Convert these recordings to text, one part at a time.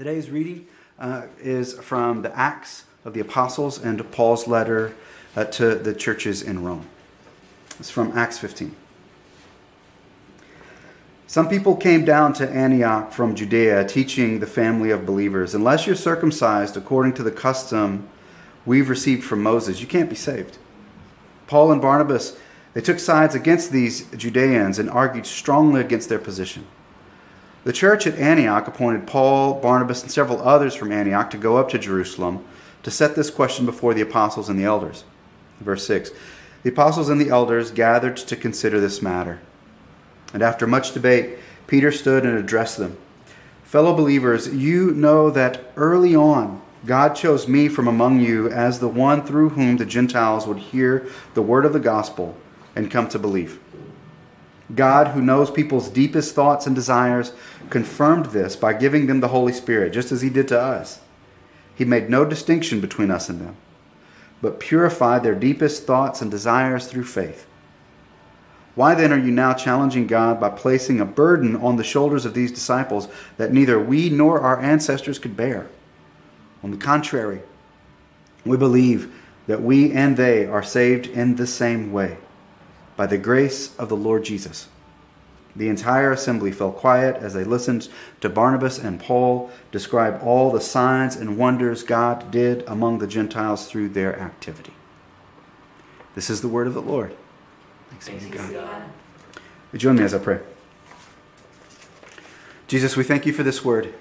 Today's reading uh, is from the Acts of the Apostles and Paul's letter uh, to the churches in Rome. It's from Acts 15. Some people came down to Antioch from Judea teaching the family of believers unless you're circumcised according to the custom we've received from Moses, you can't be saved. Paul and Barnabas, they took sides against these Judeans and argued strongly against their position. The church at Antioch appointed Paul, Barnabas, and several others from Antioch to go up to Jerusalem to set this question before the apostles and the elders. Verse 6 The apostles and the elders gathered to consider this matter. And after much debate, Peter stood and addressed them Fellow believers, you know that early on God chose me from among you as the one through whom the Gentiles would hear the word of the gospel and come to believe. God, who knows people's deepest thoughts and desires, confirmed this by giving them the Holy Spirit, just as He did to us. He made no distinction between us and them, but purified their deepest thoughts and desires through faith. Why then are you now challenging God by placing a burden on the shoulders of these disciples that neither we nor our ancestors could bear? On the contrary, we believe that we and they are saved in the same way by the grace of the Lord Jesus. The entire assembly fell quiet as they listened to Barnabas and Paul describe all the signs and wonders God did among the Gentiles through their activity. This is the word of the Lord. Thanks, be to God. God. Join me as I pray. Jesus, we thank you for this word.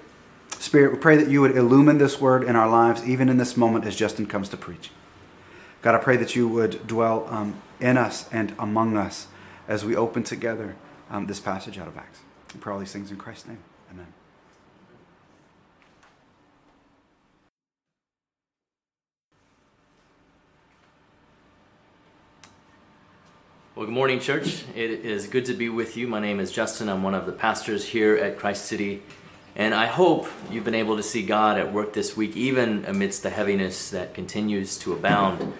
Spirit, we pray that you would illumine this word in our lives, even in this moment as Justin comes to preach. God, I pray that you would dwell um, in us and among us as we open together um, this passage out of Acts. I pray all these things in Christ's name. Amen. Well, good morning, church. It is good to be with you. My name is Justin. I'm one of the pastors here at Christ City. And I hope you've been able to see God at work this week, even amidst the heaviness that continues to abound.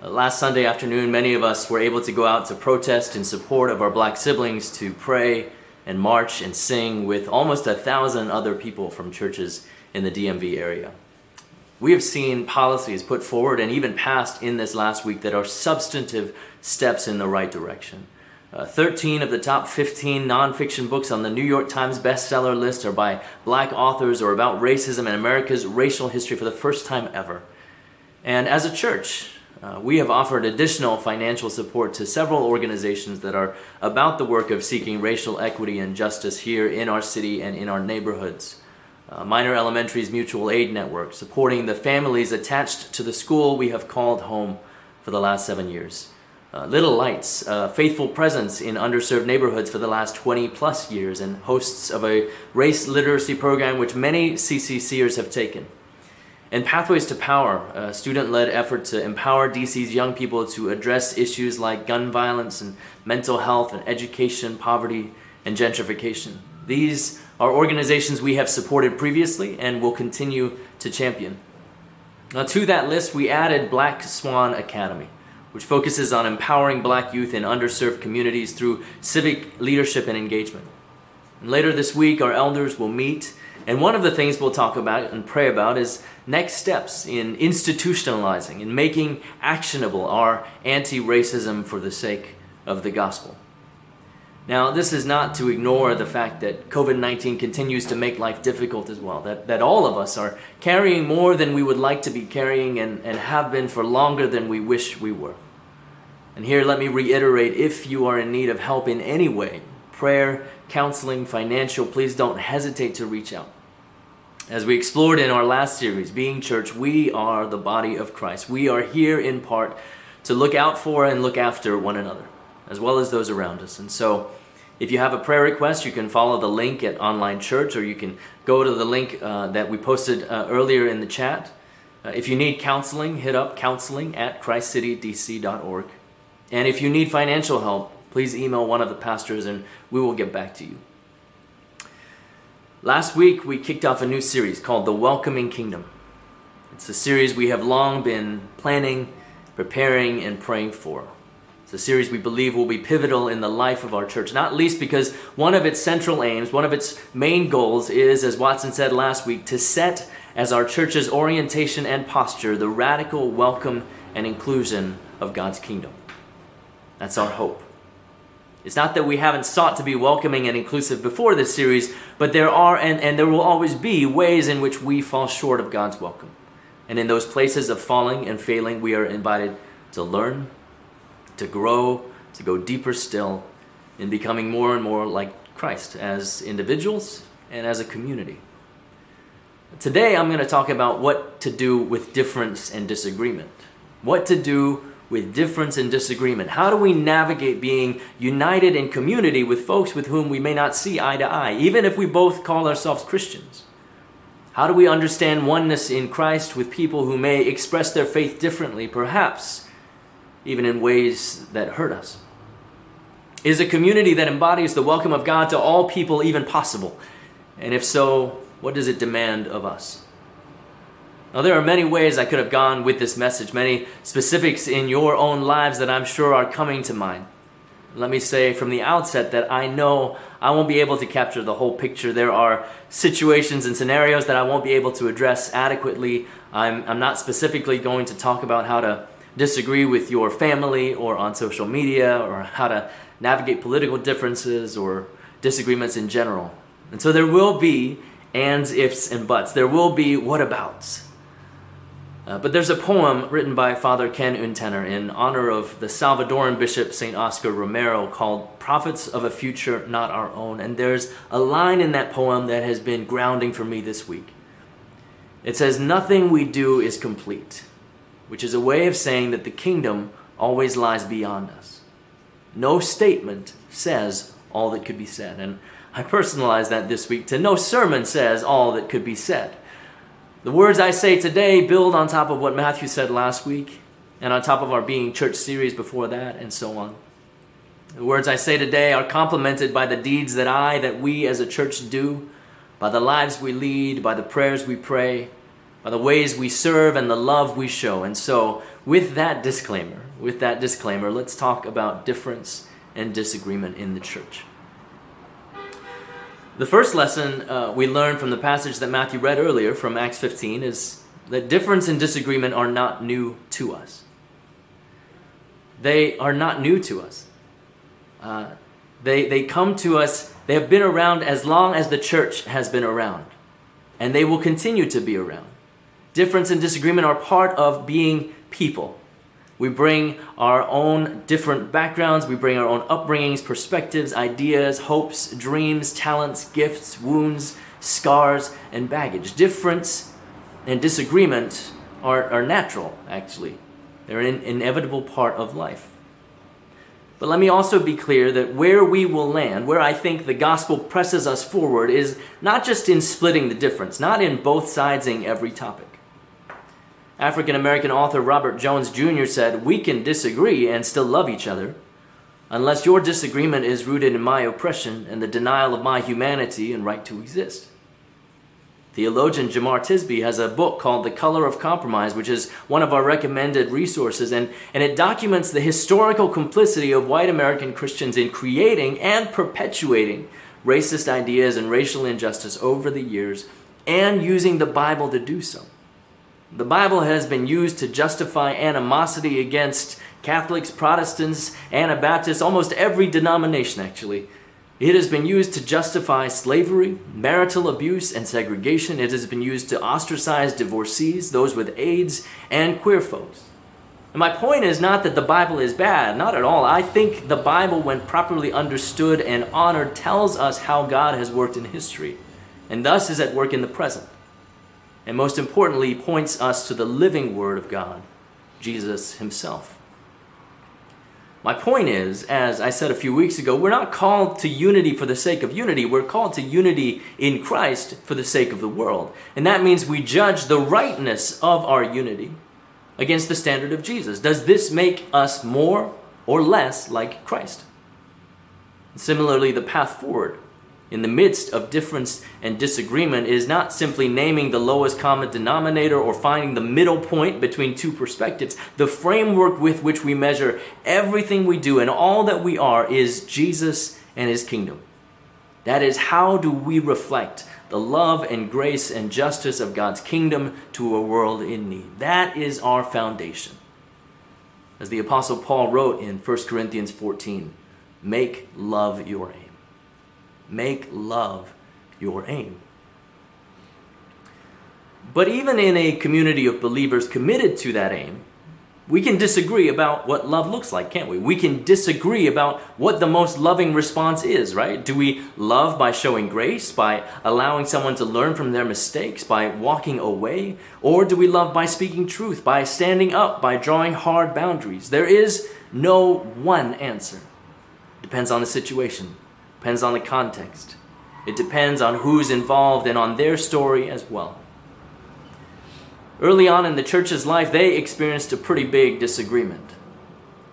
Uh, last Sunday afternoon, many of us were able to go out to protest in support of our black siblings, to pray and march and sing with almost a thousand other people from churches in the DMV area. We have seen policies put forward and even passed in this last week that are substantive steps in the right direction. Uh, 13 of the top 15 nonfiction books on the New York Times bestseller list are by black authors or about racism and America's racial history for the first time ever. And as a church, uh, we have offered additional financial support to several organizations that are about the work of seeking racial equity and justice here in our city and in our neighborhoods. Uh, Miner Elementary's Mutual Aid Network, supporting the families attached to the school we have called home for the last seven years. Uh, Little Lights, uh, faithful presence in underserved neighborhoods for the last 20 plus years, and hosts of a race literacy program which many CCCers have taken. And Pathways to Power, a student led effort to empower DC's young people to address issues like gun violence and mental health and education, poverty, and gentrification. These are organizations we have supported previously and will continue to champion. Now, to that list, we added Black Swan Academy, which focuses on empowering black youth in underserved communities through civic leadership and engagement. And later this week, our elders will meet and one of the things we'll talk about and pray about is next steps in institutionalizing and making actionable our anti racism for the sake of the gospel. Now, this is not to ignore the fact that COVID 19 continues to make life difficult as well, that, that all of us are carrying more than we would like to be carrying and, and have been for longer than we wish we were. And here, let me reiterate if you are in need of help in any way prayer, counseling, financial please don't hesitate to reach out. As we explored in our last series, Being Church, we are the body of Christ. We are here in part to look out for and look after one another, as well as those around us. And so, if you have a prayer request, you can follow the link at Online Church, or you can go to the link uh, that we posted uh, earlier in the chat. Uh, if you need counseling, hit up counseling at christcitydc.org. And if you need financial help, please email one of the pastors and we will get back to you. Last week, we kicked off a new series called The Welcoming Kingdom. It's a series we have long been planning, preparing, and praying for. It's a series we believe will be pivotal in the life of our church, not least because one of its central aims, one of its main goals is, as Watson said last week, to set as our church's orientation and posture the radical welcome and inclusion of God's kingdom. That's our hope. It's not that we haven't sought to be welcoming and inclusive before this series, but there are and, and there will always be ways in which we fall short of God's welcome. And in those places of falling and failing, we are invited to learn to grow, to go deeper still in becoming more and more like Christ as individuals and as a community. Today, I'm going to talk about what to do with difference and disagreement. What to do with difference and disagreement. How do we navigate being united in community with folks with whom we may not see eye to eye, even if we both call ourselves Christians? How do we understand oneness in Christ with people who may express their faith differently, perhaps even in ways that hurt us? Is a community that embodies the welcome of God to all people even possible? And if so, what does it demand of us? Now, there are many ways I could have gone with this message, many specifics in your own lives that I'm sure are coming to mind. Let me say from the outset that I know I won't be able to capture the whole picture. There are situations and scenarios that I won't be able to address adequately. I'm, I'm not specifically going to talk about how to disagree with your family or on social media or how to navigate political differences or disagreements in general. And so there will be ands, ifs, and buts. There will be whatabouts. Uh, but there's a poem written by Father Ken Untener in honor of the Salvadoran Bishop St. Oscar Romero called Prophets of a Future Not Our Own. And there's a line in that poem that has been grounding for me this week. It says, Nothing we do is complete which is a way of saying that the kingdom always lies beyond us. No statement says all that could be said. And I personalized that this week to no sermon says all that could be said. The words I say today build on top of what Matthew said last week, and on top of our Being Church series before that, and so on. The words I say today are complemented by the deeds that I, that we as a church do, by the lives we lead, by the prayers we pray, by the ways we serve and the love we show. And so, with that disclaimer, with that disclaimer, let's talk about difference and disagreement in the church. The first lesson uh, we learn from the passage that Matthew read earlier from Acts 15 is that difference and disagreement are not new to us. They are not new to us. Uh, they, they come to us, they have been around as long as the church has been around, and they will continue to be around. Difference and disagreement are part of being people. We bring our own different backgrounds, we bring our own upbringings, perspectives, ideas, hopes, dreams, talents, gifts, wounds, scars, and baggage. Difference and disagreement are, are natural, actually. They're an inevitable part of life. But let me also be clear that where we will land, where I think the gospel presses us forward, is not just in splitting the difference, not in both sidesing every topic. African American author Robert Jones Jr. said, We can disagree and still love each other, unless your disagreement is rooted in my oppression and the denial of my humanity and right to exist. Theologian Jemar Tisby has a book called The Color of Compromise, which is one of our recommended resources, and, and it documents the historical complicity of white American Christians in creating and perpetuating racist ideas and racial injustice over the years and using the Bible to do so. The Bible has been used to justify animosity against Catholics, Protestants, Anabaptists, almost every denomination actually. It has been used to justify slavery, marital abuse, and segregation. It has been used to ostracize divorcees, those with AIDS, and queer folks. And my point is not that the Bible is bad, not at all. I think the Bible, when properly understood and honored, tells us how God has worked in history, and thus is at work in the present and most importantly, points us to the living Word of God, Jesus Himself. My point is, as I said a few weeks ago, we're not called to unity for the sake of unity. We're called to unity in Christ for the sake of the world. And that means we judge the rightness of our unity against the standard of Jesus. Does this make us more or less like Christ? Similarly, the path forward in the midst of difference and disagreement is not simply naming the lowest common denominator or finding the middle point between two perspectives. The framework with which we measure everything we do and all that we are is Jesus and his kingdom. That is, how do we reflect the love and grace and justice of God's kingdom to a world in need? That is our foundation. As the Apostle Paul wrote in 1 Corinthians 14, make love your aim. Make love your aim. But even in a community of believers committed to that aim, we can disagree about what love looks like, can't we? We can disagree about what the most loving response is, right? Do we love by showing grace, by allowing someone to learn from their mistakes, by walking away? Or do we love by speaking truth, by standing up, by drawing hard boundaries? There is no one answer. Depends on the situation, depends on the context. It depends on who's involved and on their story as well. Early on in the church's life, they experienced a pretty big disagreement.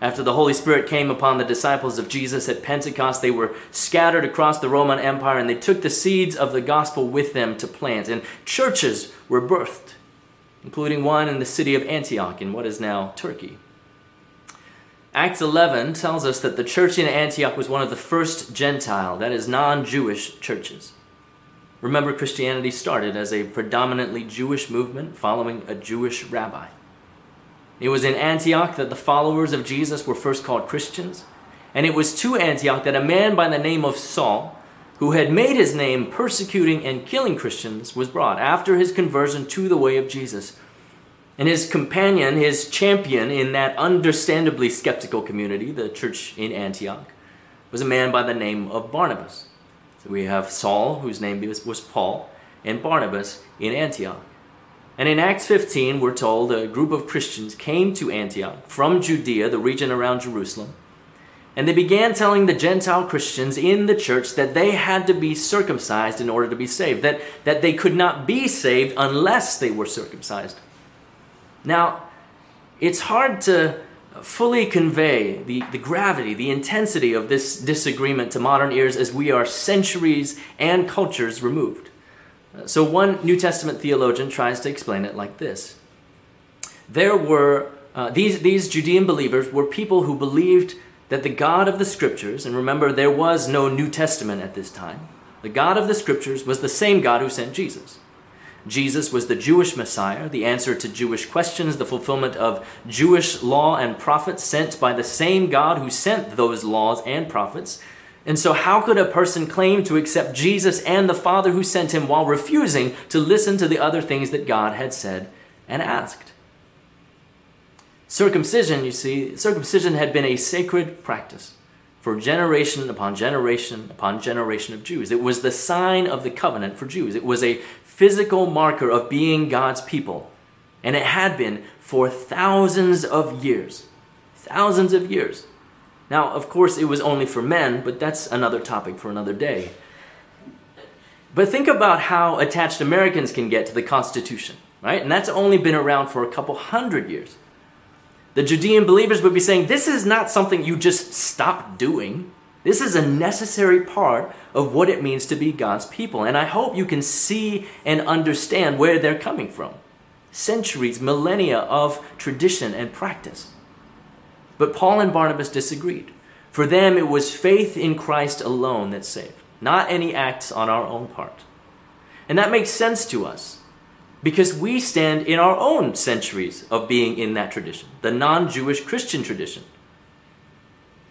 After the Holy Spirit came upon the disciples of Jesus at Pentecost, they were scattered across the Roman Empire and they took the seeds of the gospel with them to plant. And churches were birthed, including one in the city of Antioch in what is now Turkey. Acts 11 tells us that the church in Antioch was one of the first Gentile, that is, non Jewish churches. Remember, Christianity started as a predominantly Jewish movement following a Jewish rabbi. It was in Antioch that the followers of Jesus were first called Christians, and it was to Antioch that a man by the name of Saul, who had made his name persecuting and killing Christians, was brought after his conversion to the way of Jesus. And his companion, his champion in that understandably skeptical community, the church in Antioch, was a man by the name of Barnabas. So we have Saul, whose name was Paul, and Barnabas in Antioch. And in Acts 15, we're told a group of Christians came to Antioch from Judea, the region around Jerusalem, and they began telling the Gentile Christians in the church that they had to be circumcised in order to be saved, that, that they could not be saved unless they were circumcised. Now, it's hard to fully convey the, the gravity, the intensity of this disagreement to modern ears as we are centuries and cultures removed. So, one New Testament theologian tries to explain it like this There were, uh, these, these Judean believers were people who believed that the God of the Scriptures, and remember, there was no New Testament at this time, the God of the Scriptures was the same God who sent Jesus. Jesus was the Jewish Messiah, the answer to Jewish questions, the fulfillment of Jewish law and prophets sent by the same God who sent those laws and prophets. And so, how could a person claim to accept Jesus and the Father who sent him while refusing to listen to the other things that God had said and asked? Circumcision, you see, circumcision had been a sacred practice for generation upon generation upon generation of Jews. It was the sign of the covenant for Jews. It was a physical marker of being God's people. And it had been for thousands of years. Thousands of years. Now, of course, it was only for men, but that's another topic for another day. But think about how attached Americans can get to the Constitution, right? And that's only been around for a couple hundred years. The Judean believers would be saying, This is not something you just stop doing. This is a necessary part of what it means to be God's people. And I hope you can see and understand where they're coming from. Centuries, millennia of tradition and practice. But Paul and Barnabas disagreed. For them, it was faith in Christ alone that saved, not any acts on our own part. And that makes sense to us because we stand in our own centuries of being in that tradition, the non Jewish Christian tradition.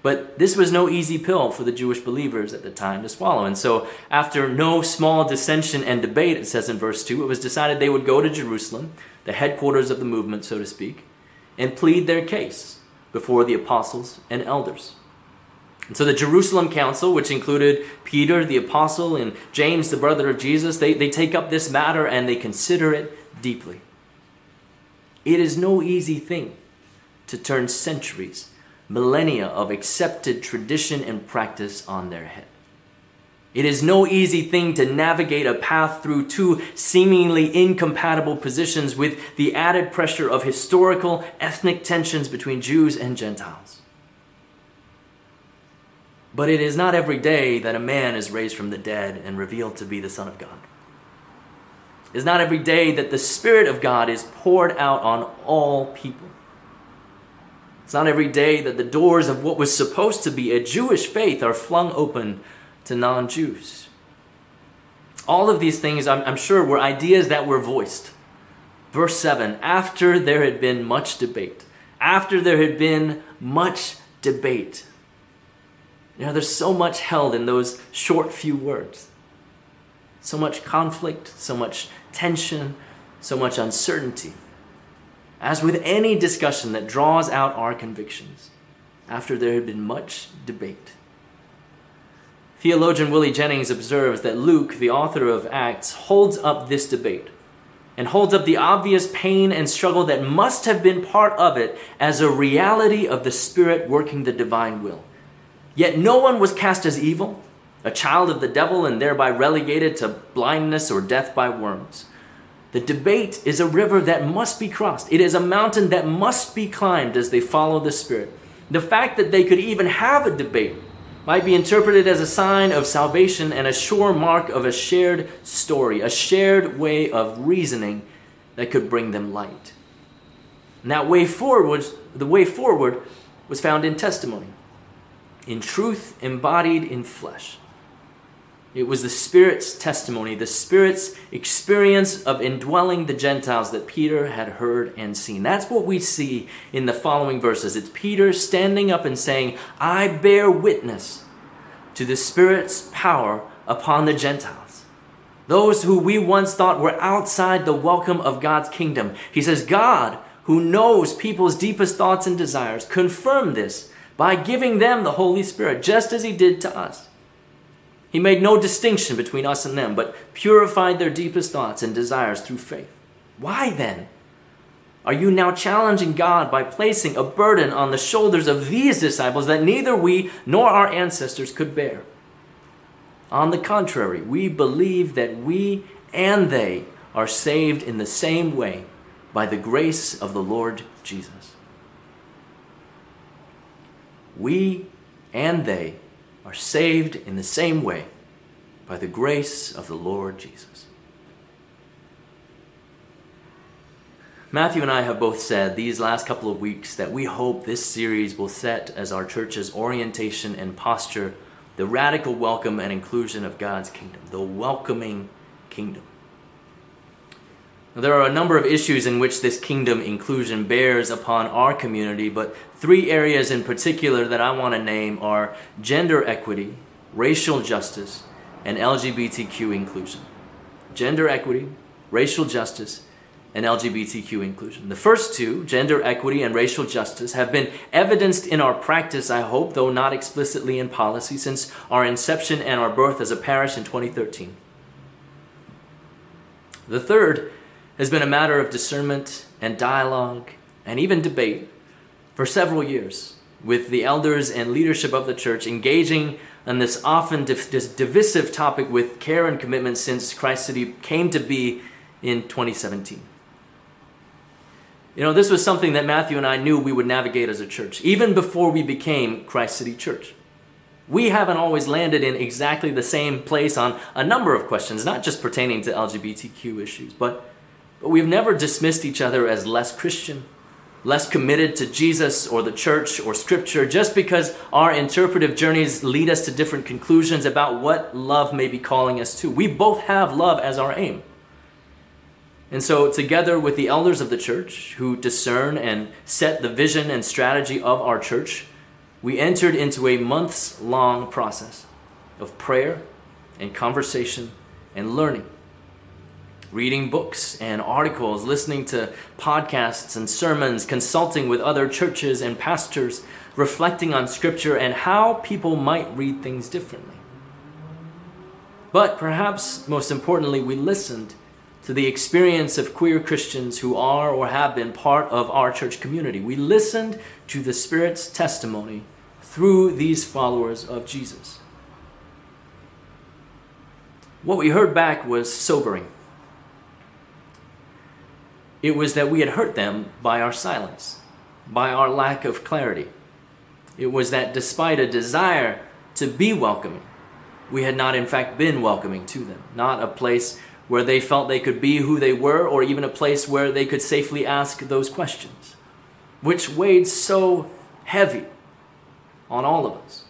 But this was no easy pill for the Jewish believers at the time to swallow. And so, after no small dissension and debate, it says in verse 2, it was decided they would go to Jerusalem, the headquarters of the movement, so to speak, and plead their case before the apostles and elders. And so the Jerusalem Council, which included Peter, the apostle, and James, the brother of Jesus, they, they take up this matter and they consider it deeply. It is no easy thing to turn centuries millennia of accepted tradition and practice on their head. It is no easy thing to navigate a path through two seemingly incompatible positions with the added pressure of historical ethnic tensions between Jews and Gentiles. But it is not every day that a man is raised from the dead and revealed to be the Son of God. It is not every day that the Spirit of God is poured out on all people. It's not every day that the doors of what was supposed to be a Jewish faith are flung open to non Jews. All of these things, I'm, I'm, sure, were ideas that were voiced. Verse 7 After there had been much debate, after there had been much debate. You know, there's so much held in those short few words. So much conflict, so much tension, so much uncertainty. As with any discussion that draws out our convictions, after there had been much debate. Theologian Willie Jennings observes that Luke, the author of Acts, holds up this debate and holds up the obvious pain and struggle that must have been part of it as a reality of the Spirit working the divine will. Yet no one was cast as evil, a child of the devil, and thereby relegated to blindness or death by worms. The debate is a river that must be crossed. It is a mountain that must be climbed as they follow the Spirit. The fact that they could even have a debate might be interpreted as a sign of salvation and a sure mark of a shared story, a shared way of reasoning that could bring them light. And that way forward, the way forward was found in testimony, in truth embodied in flesh. It was the Spirit's testimony, the Spirit's experience of indwelling the Gentiles that Peter had heard and seen. That's what we see in the following verses. It's Peter standing up and saying, I bear witness to the Spirit's power upon the Gentiles. Those who we once thought were outside the welcome of God's kingdom. He says, God, who knows people's deepest thoughts and desires, confirmed this by giving them the Holy Spirit, just as He did to us. He made no distinction between us and them, but purified their deepest thoughts and desires through faith. Why then? Are you now challenging God by placing a burden on the shoulders of these disciples that neither we nor our ancestors could bear? On the contrary, we believe that we and they are saved in the same way by the grace of the Lord Jesus. We and they are saved in the same way by the grace of the Lord Jesus. Matthew and I have both said these last couple of weeks that we hope this series will set as our church's orientation and posture the radical welcome and inclusion of God's kingdom, the welcoming kingdom. There are a number of issues in which this kingdom inclusion bears upon our community, but three areas in particular that I want to name are gender equity, racial justice, and LGBTQ inclusion. Gender equity, racial justice, and LGBTQ inclusion. The first two, gender equity and racial justice, have been evidenced in our practice, I hope, though not explicitly in policy, since our inception and our birth as a parish in 2013. The third has been a matter of discernment and dialogue and even debate for several years, with the elders and leadership of the church engaging on this often div- divisive topic with care and commitment since Christ City came to be in 2017. You know, this was something that Matthew and I knew we would navigate as a church, even before we became Christ City Church. We haven't always landed in exactly the same place on a number of questions, not just pertaining to LGBTQ issues, but but we've never dismissed each other as less Christian, less committed to Jesus or the church or scripture just because our interpretive journeys lead us to different conclusions about what love may be calling us to. We both have love as our aim. And so, together with the elders of the church who discern and set the vision and strategy of our church, we entered into a months long process of prayer and conversation and learning reading books and articles, listening to podcasts and sermons, consulting with other churches and pastors, reflecting on Scripture and how people might read things differently. But perhaps most importantly, we listened to the experience of queer Christians who are or have been part of our church community. We listened to the Spirit's testimony through these followers of Jesus. What we heard back was sobering. It was that we had hurt them by our silence, by our lack of clarity. It was that despite a desire to be welcoming. We had not, in fact, been welcoming to them, not a place where they felt they could be who they were, or even a place where they could safely ask those questions, which weighed so heavy on all of us.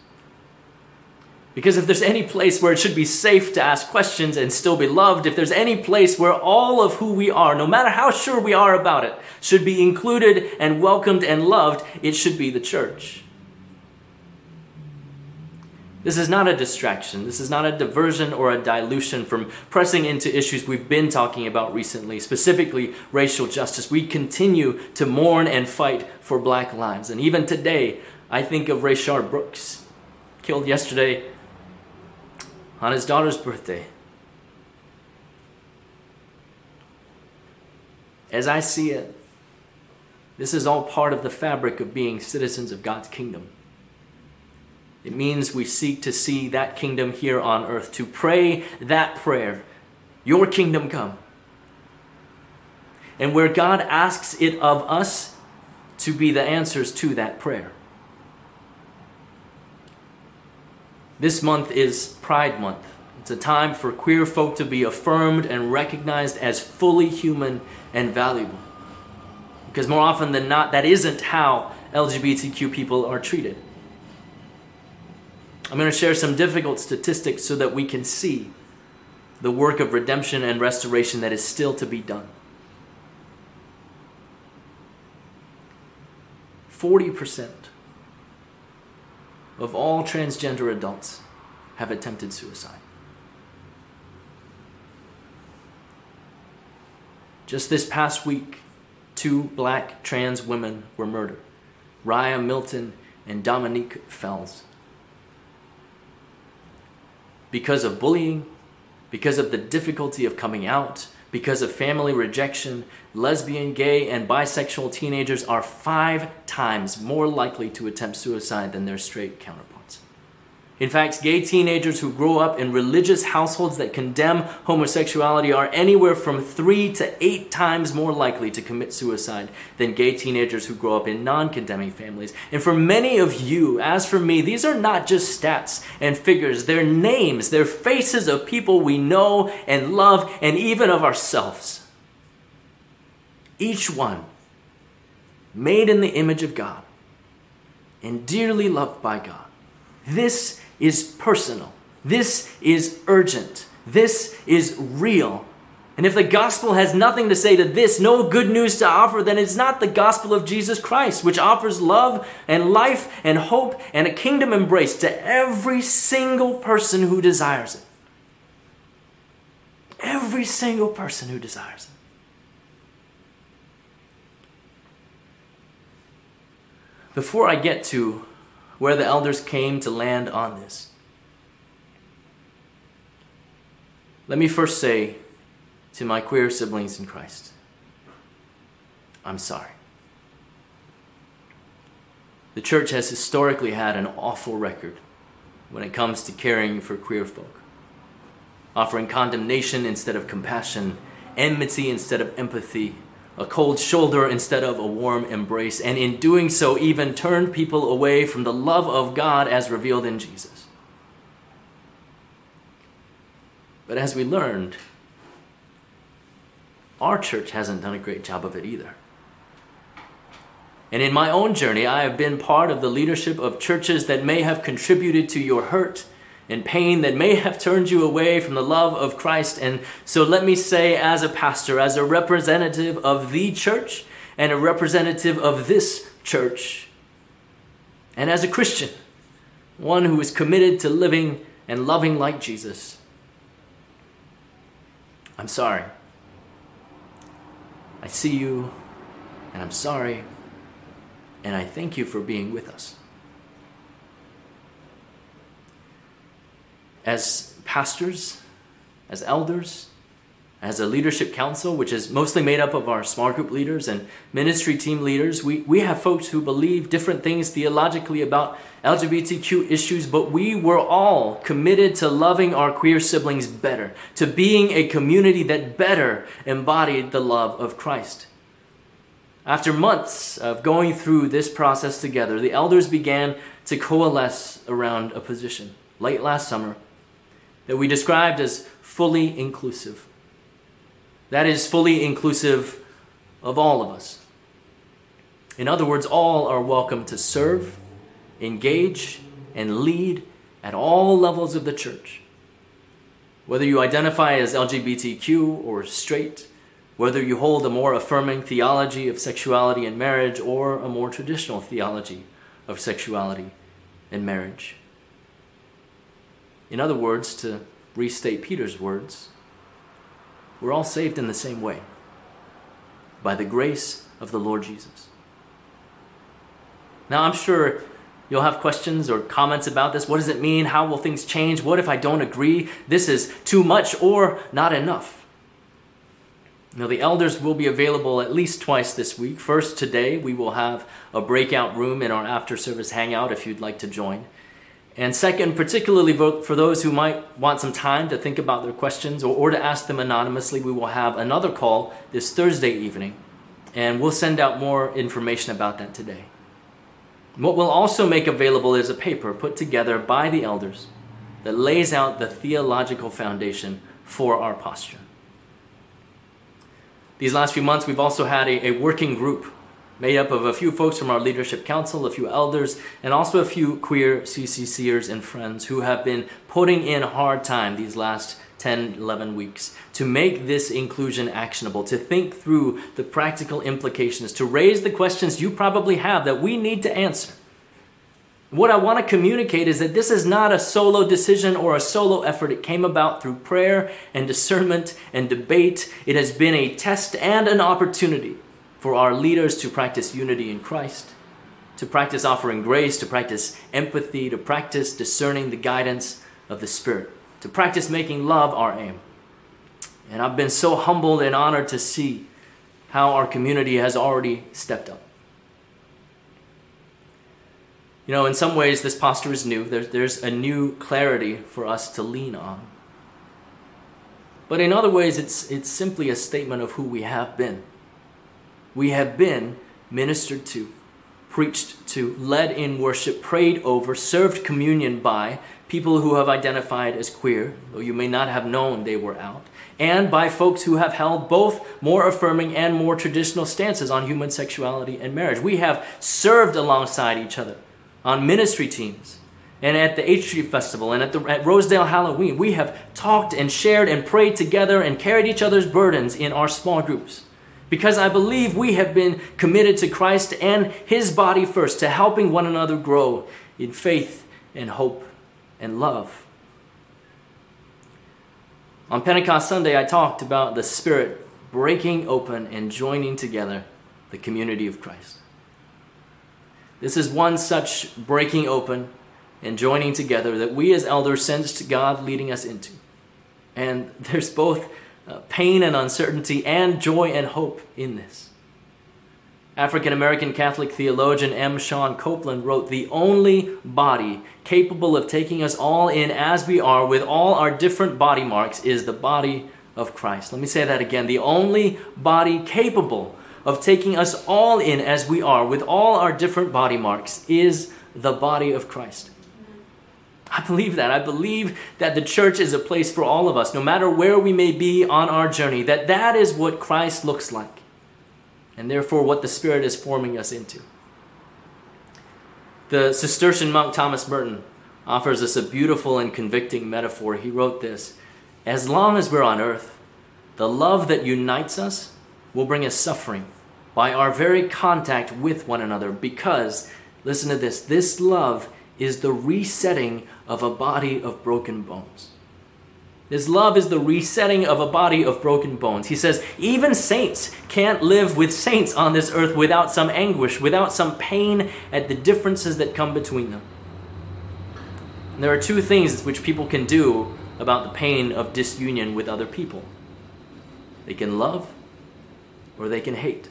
Because if there's any place where it should be safe to ask questions and still be loved, if there's any place where all of who we are, no matter how sure we are about it, should be included and welcomed and loved, it should be the church. This is not a distraction. This is not a diversion or a dilution from pressing into issues we've been talking about recently, specifically racial justice. We continue to mourn and fight for black lives. And even today, I think of Rayshard Brooks, killed yesterday on his daughter's birthday. As I see it, this is all part of the fabric of being citizens of God's kingdom. It means we seek to see that kingdom here on earth, to pray that prayer, Your kingdom come. And where God asks it of us, to be the answers to that prayer. This month is Pride Month. It's a time for queer folk to be affirmed and recognized as fully human and valuable. Because more often than not, that isn't how LGBTQ people are treated. I'm going to share some difficult statistics so that we can see the work of redemption and restoration that is still to be done. 40% of all transgender adults have attempted suicide. Just this past week, two black trans women were murdered Riah Milton and Dominique Fells because of bullying, because of the difficulty of coming out, because of family rejection, lesbian, gay, and bisexual teenagers are five times more likely to attempt suicide than their straight counterparts. In fact, gay teenagers who grow up in religious households that condemn homosexuality are anywhere from three to eight times more likely to commit suicide than gay teenagers who grow up in non condemning families. And for many of you, as for me, these are not just stats and figures, they're names, they're faces of people we know and love, and even of ourselves. Each one made in the image of God and dearly loved by God. This is personal. This is urgent. This is real. And if the gospel has nothing to say to this, no good news to offer, then it's not the gospel of Jesus Christ, which offers love and life and hope and a kingdom embrace to every single person who desires it. Every single person who desires it. Before I get to where the elders came to land on this. Let me first say to my queer siblings in Christ, I'm sorry. The church has historically had an awful record when it comes to caring for queer folk, offering condemnation instead of compassion, enmity instead of empathy, a cold shoulder instead of a warm embrace, and in doing so, even turned people away from the love of God as revealed in Jesus. But as we learned, our church hasn't done a great job of it either. And in my own journey, I have been part of the leadership of churches that may have contributed to your hurt and pain that may have turned you away from the love of Christ. And so let me say, as a pastor, as a representative of the church, and a representative of this church, and as a Christian, one who is committed to living and loving like Jesus, I'm sorry. I see you, and I'm sorry, and I thank you for being with us. As pastors, as elders, as a leadership council, which is mostly made up of our small group leaders and ministry team leaders, we, we have folks who believe different things theologically about LGBTQ issues, but we were all committed to loving our queer siblings better, to being a community that better embodied the love of Christ. After months of going through this process together, the elders began to coalesce around a position late last summer that we described as fully inclusive. That is, fully inclusive of all of us. In other words, all are welcome to serve, engage, and lead at all levels of the church. Whether you identify as LGBTQ or straight, whether you hold a more affirming theology of sexuality and marriage or a more traditional theology of sexuality and marriage. In other words, to restate Peter's words, we're all saved in the same way by the grace of the Lord Jesus. Now, I'm sure you'll have questions or comments about this. What does it mean? How will things change? What if I don't agree? This is too much or not enough. Now, the elders will be available at least twice this week. First, today, we will have a breakout room in our after service hangout if you'd like to join. And second, particularly for those who might want some time to think about their questions or, or to ask them anonymously, we will have another call this Thursday evening. And we'll send out more information about that today. What we'll also make available is a paper put together by the elders that lays out the theological foundation for our posture. These last few months, we've also had a, a working group made up of a few folks from our leadership council, a few elders, and also a few queer CCCers and friends who have been putting in hard time these last 10, 11 weeks to make this inclusion actionable, to think through the practical implications, to raise the questions you probably have that we need to answer. What I want to communicate is that this is not a solo decision or a solo effort. It came about through prayer and discernment and debate. It has been a test and an opportunity for our leaders to practice unity in Christ, to practice offering grace, to practice empathy, to practice discerning the guidance of the Spirit, to practice making love our aim. And I've been so humbled and honored to see how our community has already stepped up. You know, in some ways, this posture is new. There's, there's a new clarity for us to lean on. But in other ways, it's, it's simply a statement of who we have been. We have been ministered to, preached to, led in worship, prayed over, served communion by people who have identified as queer, though you may not have known they were out, and by folks who have held both more affirming and more traditional stances on human sexuality and marriage. We have served alongside each other on ministry teams and at the H Street Festival and at, the, at Rosedale Halloween. We have talked and shared and prayed together and carried each other's burdens in our small groups. Because I believe we have been committed to Christ and His body first, to helping one another grow in faith and hope and love. On Pentecost Sunday, I talked about the Spirit breaking open and joining together the community of Christ. This is one such breaking open and joining together that we as elders sensed God leading us into. And there's both uh, pain and uncertainty and joy and hope in this. African American Catholic theologian M. Shawn Copeland wrote The only body capable of taking us all in as we are with all our different body marks is the body of Christ. Let me say that again. The only body capable of taking us all in as we are, with all our different body marks, is the body of Christ. I believe that. I believe that the church is a place for all of us, no matter where we may be on our journey, that that is what Christ looks like, and therefore what the Spirit is forming us into. The Cistercian monk Thomas Merton offers us a beautiful and convicting metaphor. He wrote this As long as we're on earth, the love that unites us will bring us suffering by our very contact with one another because, listen to this, this love is the resetting of a body of broken bones. His love is the resetting of a body of broken bones. He says, even saints can't live with saints on this earth without some anguish, without some pain at the differences that come between them. And there are two things which people can do about the pain of disunion with other people they can love or they can hate.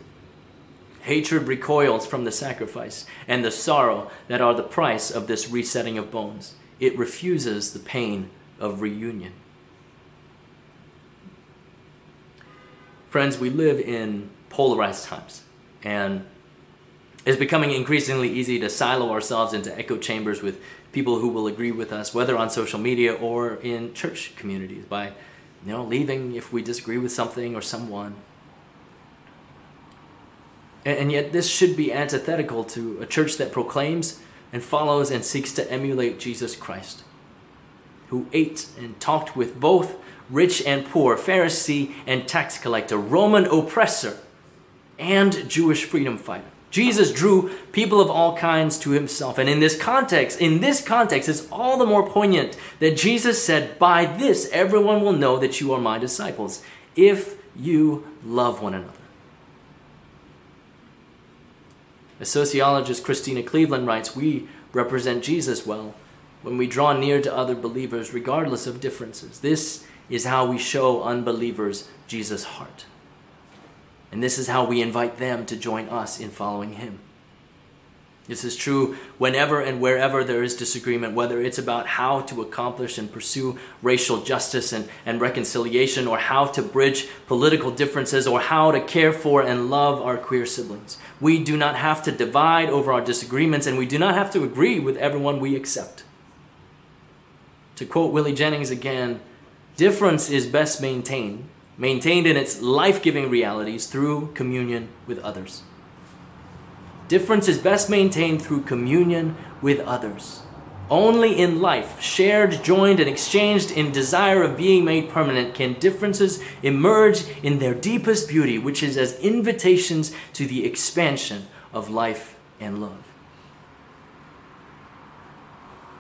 Hatred recoils from the sacrifice and the sorrow that are the price of this resetting of bones. It refuses the pain of reunion. Friends, we live in polarized times. And it's becoming increasingly easy to silo ourselves into echo chambers with people who will agree with us, whether on social media or in church communities, by you know leaving if we disagree with something or someone. And, and yet, this should be antithetical to a church that proclaims and follows and seeks to emulate Jesus Christ, who ate and talked with both rich and poor, Pharisee and tax collector, Roman oppressor, and Jewish freedom fighter. Jesus drew people of all kinds to himself. And in this context, in this context, it's all the more poignant that Jesus said, By this everyone will know that you are my disciples, if you love one another. The sociologist Christena Cleveland writes, We represent Jesus well when we draw near to other believers, regardless of differences. This is how we show unbelievers Jesus' heart. And this is how we invite them to join us in following Him. This is true whenever and wherever there is disagreement, whether it's about how to accomplish and pursue racial justice and, and reconciliation, or how to bridge political differences, or how to care for and love our queer siblings. We do not have to divide over our disagreements, and we do not have to agree with everyone we accept. To quote Willie Jennings again, difference is best maintained, maintained in its life giving realities through communion with others. Difference is best maintained through communion with others. Only in life, shared, joined, and exchanged in desire of being made permanent, can differences emerge in their deepest beauty, which is as invitations to the expansion of life and love.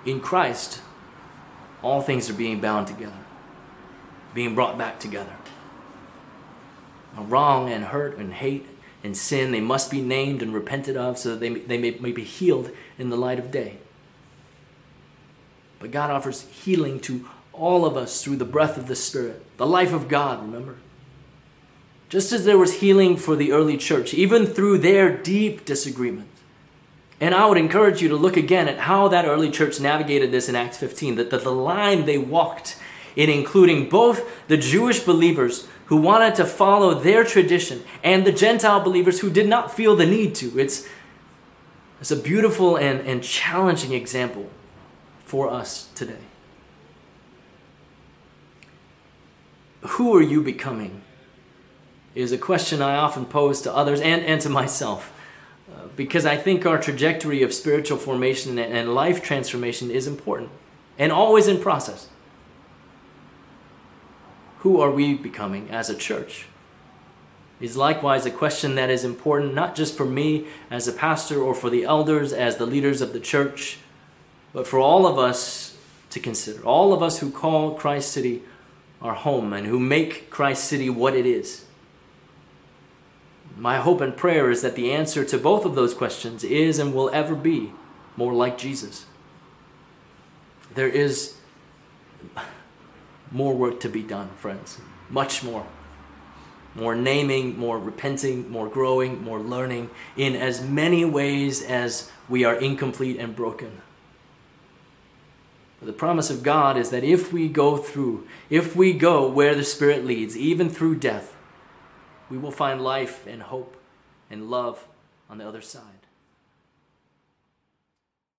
In Christ, all things are being bound together, being brought back together. Wrong and hurt and hate and sin, they must be named and repented of so that they, they may, may be healed in the light of day. But God offers healing to all of us through the breath of the Spirit, the life of God, remember? Just as there was healing for the early church, even through their deep disagreement. And I would encourage you to look again at how that early church navigated this in Acts 15, that the, the line they walked in including both the Jewish believers who wanted to follow their tradition and the Gentile believers who did not feel the need to. It's, it's a beautiful and, and challenging example for us today. Who are you becoming? Is a question I often pose to others and, and to myself. Uh, because I think our trajectory of spiritual formation and, and life transformation is important and always in process who are we becoming as a church? Is likewise a question that is important not just for me as a pastor or for the elders as the leaders of the church, but for all of us to consider. All of us who call Christ City our home and who make Christ City what it is. My hope and prayer is that the answer to both of those questions is and will ever be more like Jesus. There is more work to be done, friends. Much more. More naming, more repenting, more growing, more learning in as many ways as we are incomplete and broken. But the promise of God is that if we go through, if we go where the Spirit leads, even through death, we will find life and hope and love on the other side.